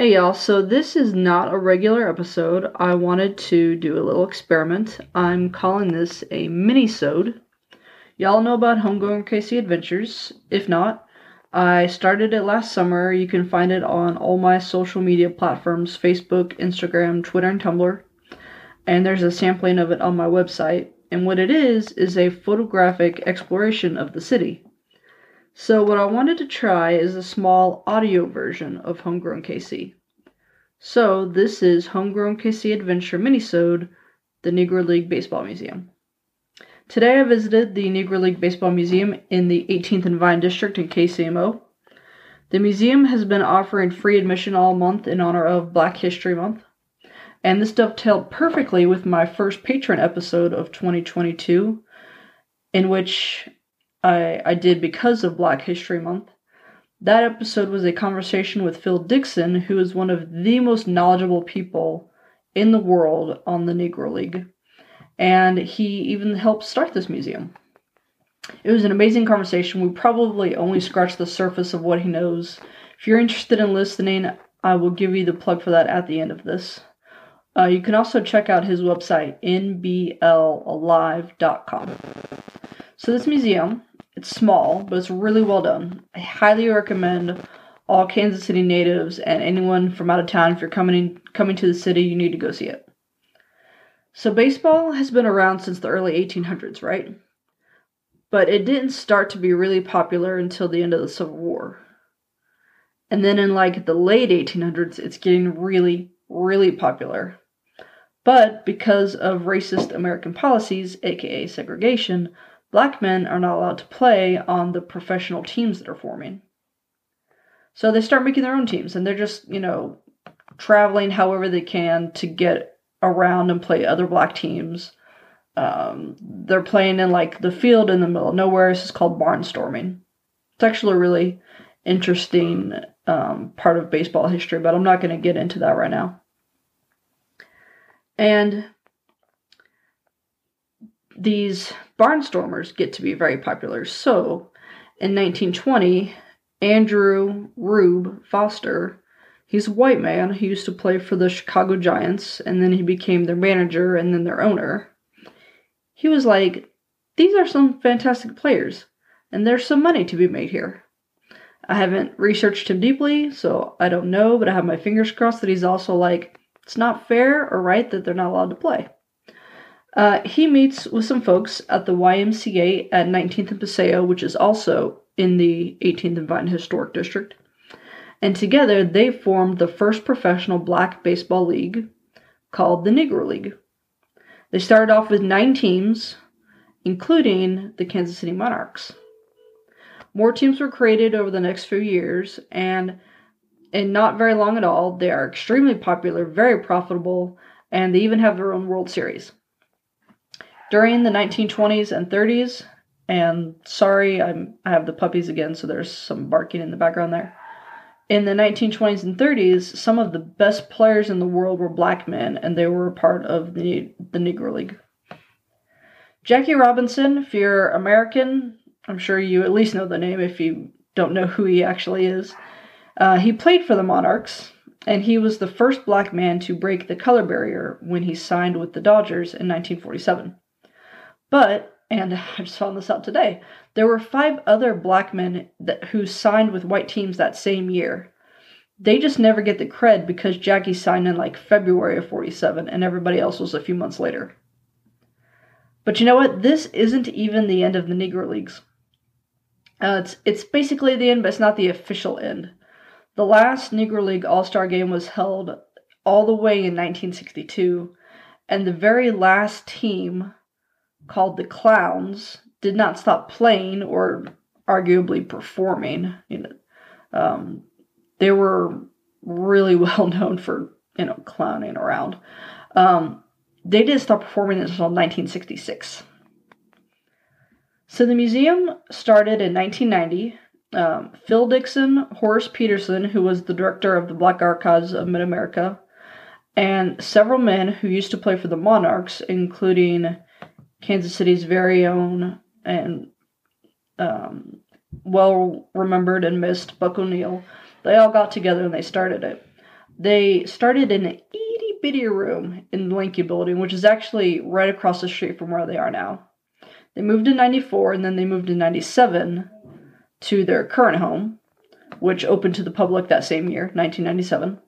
Hey y'all, so this is not a regular episode. I wanted to do a little experiment. I'm calling this a mini-sode. Y'all know about Homegrown KC Adventures. If not, I started it last summer. You can find it on all my social media platforms Facebook, Instagram, Twitter, and Tumblr. And there's a sampling of it on my website. And what it is, is a photographic exploration of the city. So, what I wanted to try is a small audio version of Homegrown KC. So, this is Homegrown KC Adventure Minisode, the Negro League Baseball Museum. Today I visited the Negro League Baseball Museum in the 18th and Vine District in KCMO. The museum has been offering free admission all month in honor of Black History Month. And this dovetailed perfectly with my first patron episode of 2022, in which I, I did because of Black History Month. That episode was a conversation with Phil Dixon, who is one of the most knowledgeable people in the world on the Negro League. And he even helped start this museum. It was an amazing conversation. We probably only scratched the surface of what he knows. If you're interested in listening, I will give you the plug for that at the end of this. Uh, you can also check out his website, nblalive.com. So, this museum, it's small, but it's really well done. I highly recommend all Kansas City natives and anyone from out of town, if you're coming in, coming to the city, you need to go see it. So, baseball has been around since the early 1800s, right? But it didn't start to be really popular until the end of the Civil War. And then in like the late 1800s, it's getting really, really popular. But because of racist American policies, aka segregation, black men are not allowed to play on the professional teams that are forming. So they start making their own teams and they're just, you know, traveling however they can to get around and play other black teams. Um, they're playing in like the field in the middle of nowhere. This is called barnstorming. It's actually a really interesting um, part of baseball history, but I'm not going to get into that right now. And these barnstormers get to be very popular. So, in 1920, Andrew Rube Foster, he's a white man. He used to play for the Chicago Giants, and then he became their manager and then their owner. He was like, These are some fantastic players, and there's some money to be made here. I haven't researched him deeply, so I don't know, but I have my fingers crossed that he's also like, It's not fair or right that they're not allowed to play. Uh, he meets with some folks at the YMCA at 19th and Paseo, which is also in the 18th and Vine Historic District. And together they formed the first professional black baseball league called the Negro League. They started off with nine teams, including the Kansas City Monarchs. More teams were created over the next few years, and in not very long at all, they are extremely popular, very profitable, and they even have their own World Series during the 1920s and 30s and sorry I'm, i have the puppies again so there's some barking in the background there. In the 1920s and 30s some of the best players in the world were black men and they were a part of the, the negro league. Jackie robinson if you're american i'm sure you at least know the name if you don't know who he actually is. Uh, he played for the monarchs and he was the first black man to break the color barrier when he signed with the dodgers in 1947 but, and I just found this out today, there were five other black men that, who signed with white teams that same year. They just never get the cred because Jackie signed in like February of 47 and everybody else was a few months later. But you know what? This isn't even the end of the Negro Leagues. Uh, it's, it's basically the end, but it's not the official end. The last Negro League All Star game was held all the way in 1962, and the very last team called the Clowns did not stop playing or arguably performing. You know, um, they were really well known for you know clowning around. Um, they didn't stop performing until 1966. So the museum started in 1990. Um, Phil Dixon, Horace Peterson, who was the director of the Black Archives of Mid America, and several men who used to play for the Monarchs, including Kansas City's very own and um, well remembered and missed Buck O'Neil. They all got together and they started it. They started in an itty bitty room in the Lincoln Building, which is actually right across the street from where they are now. They moved in 94 and then they moved in 97 to their current home, which opened to the public that same year, 1997.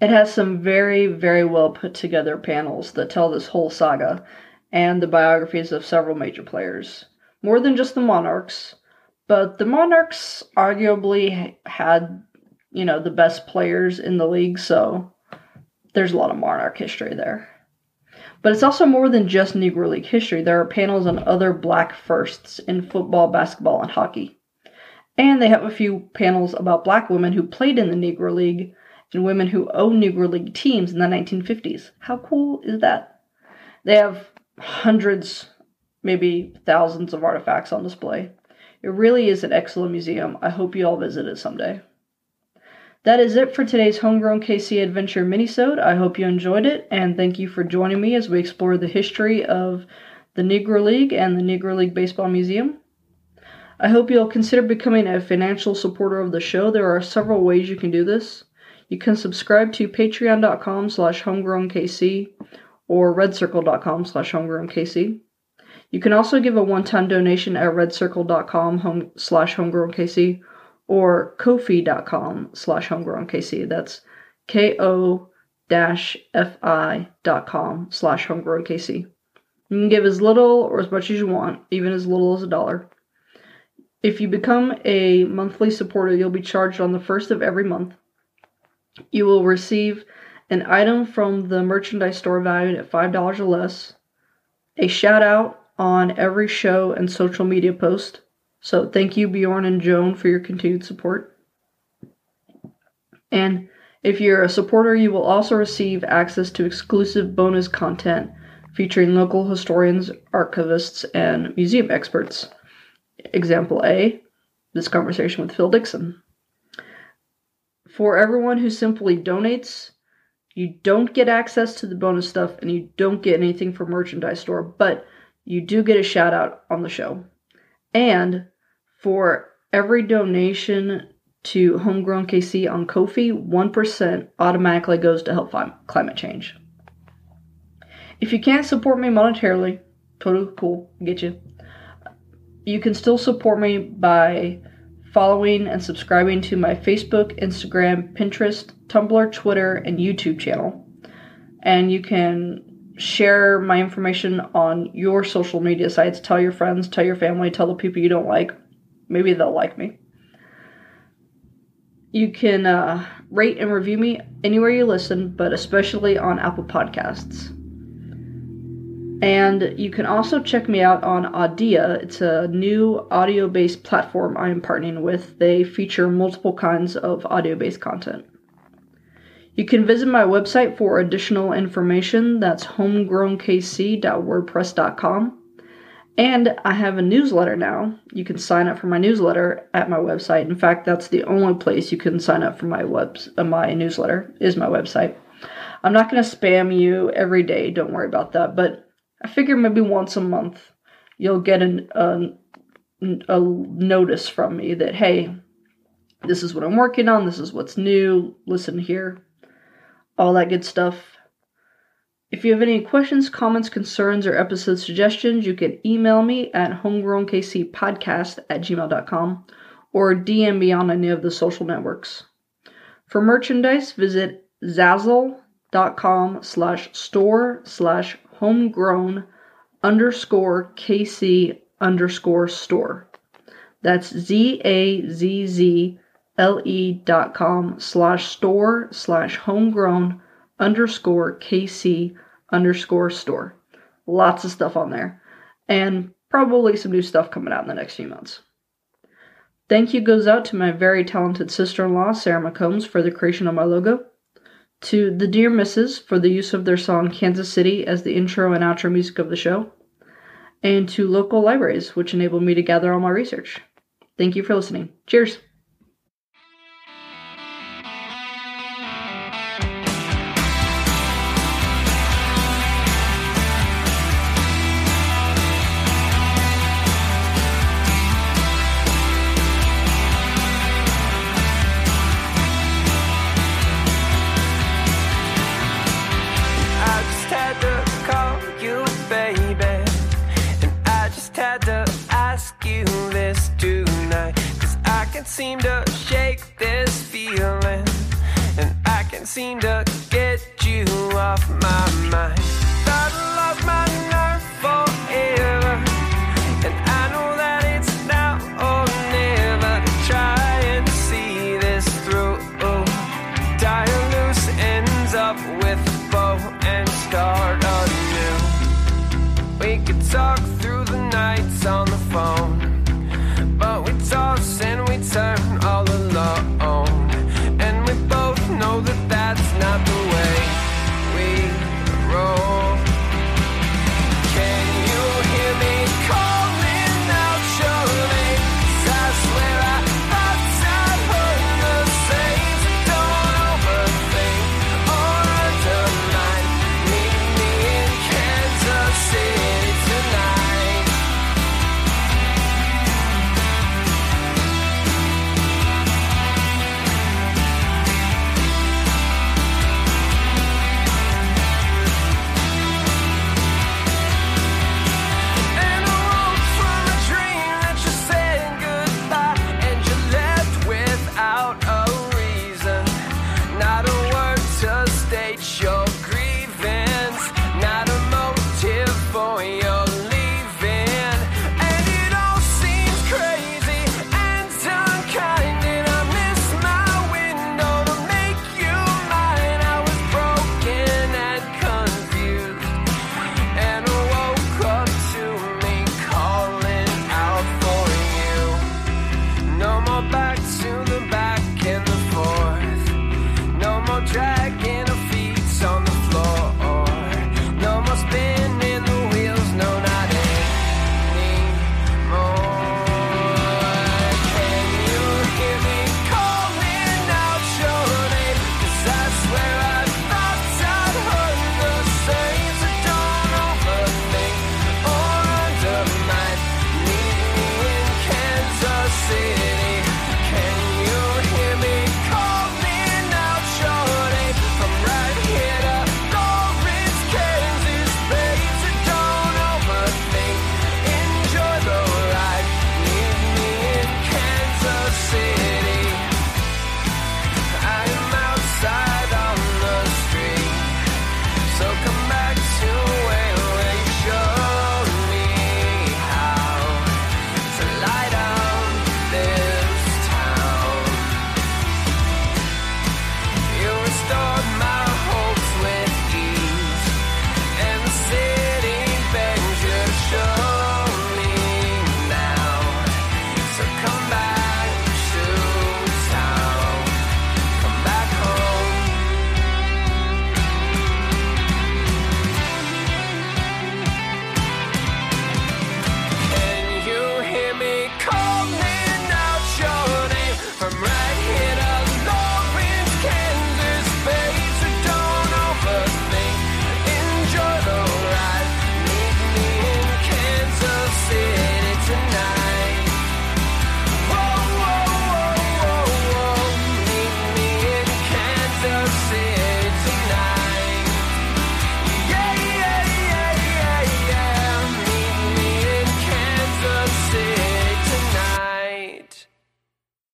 It has some very, very well put together panels that tell this whole saga and the biographies of several major players. More than just the Monarchs, but the Monarchs arguably had, you know, the best players in the league, so there's a lot of Monarch history there. But it's also more than just Negro League history. There are panels on other black firsts in football, basketball, and hockey. And they have a few panels about black women who played in the Negro League and women who owned Negro League teams in the 1950s. How cool is that? They have hundreds, maybe thousands of artifacts on display. It really is an excellent museum. I hope you all visit it someday. That is it for today's Homegrown KC Adventure minisode. I hope you enjoyed it, and thank you for joining me as we explore the history of the Negro League and the Negro League Baseball Museum. I hope you'll consider becoming a financial supporter of the show. There are several ways you can do this. You can subscribe to patreon.com slash homegrownkc or redcircle.com slash homegrownkc. You can also give a one-time donation at redcircle.com home, slash homegrownkc or ko-fi.com slash homegrownkc. That's K-O dash F-I dot com slash homegrownkc. You can give as little or as much as you want, even as little as a dollar. If you become a monthly supporter, you'll be charged on the first of every month. You will receive an item from the merchandise store valued at $5 or less, a shout out on every show and social media post. So thank you, Bjorn and Joan, for your continued support. And if you're a supporter, you will also receive access to exclusive bonus content featuring local historians, archivists, and museum experts. Example A this conversation with Phil Dixon. For everyone who simply donates, you don't get access to the bonus stuff and you don't get anything from merchandise store, but you do get a shout out on the show. And for every donation to Homegrown KC on Ko-fi, 1% automatically goes to help fight climate change. If you can't support me monetarily, totally cool, get you. You can still support me by following and subscribing to my Facebook, Instagram, Pinterest, Tumblr, Twitter, and YouTube channel. And you can share my information on your social media sites. Tell your friends, tell your family, tell the people you don't like. Maybe they'll like me. You can uh, rate and review me anywhere you listen, but especially on Apple Podcasts. And you can also check me out on Audia. It's a new audio based platform I am partnering with. They feature multiple kinds of audio based content. You can visit my website for additional information. That's homegrownkc.wordpress.com. And I have a newsletter now. You can sign up for my newsletter at my website. In fact, that's the only place you can sign up for my webs uh, my newsletter is my website. I'm not going to spam you every day. Don't worry about that. But I figure maybe once a month you'll get an, a, a notice from me that hey, this is what I'm working on. This is what's new. Listen here. All that good stuff. If you have any questions, comments, concerns, or episode suggestions, you can email me at homegrownkcpodcast at gmail.com or DM me on any of the social networks. For merchandise, visit zazzle.com slash store slash homegrown underscore kc underscore store. That's Z A Z Z L E dot com slash store slash homegrown underscore KC underscore store. Lots of stuff on there. And probably some new stuff coming out in the next few months. Thank you goes out to my very talented sister in law, Sarah McCombs, for the creation of my logo. To the Dear Misses for the use of their song Kansas City as the intro and outro music of the show. And to local libraries, which enabled me to gather all my research. Thank you for listening. Cheers.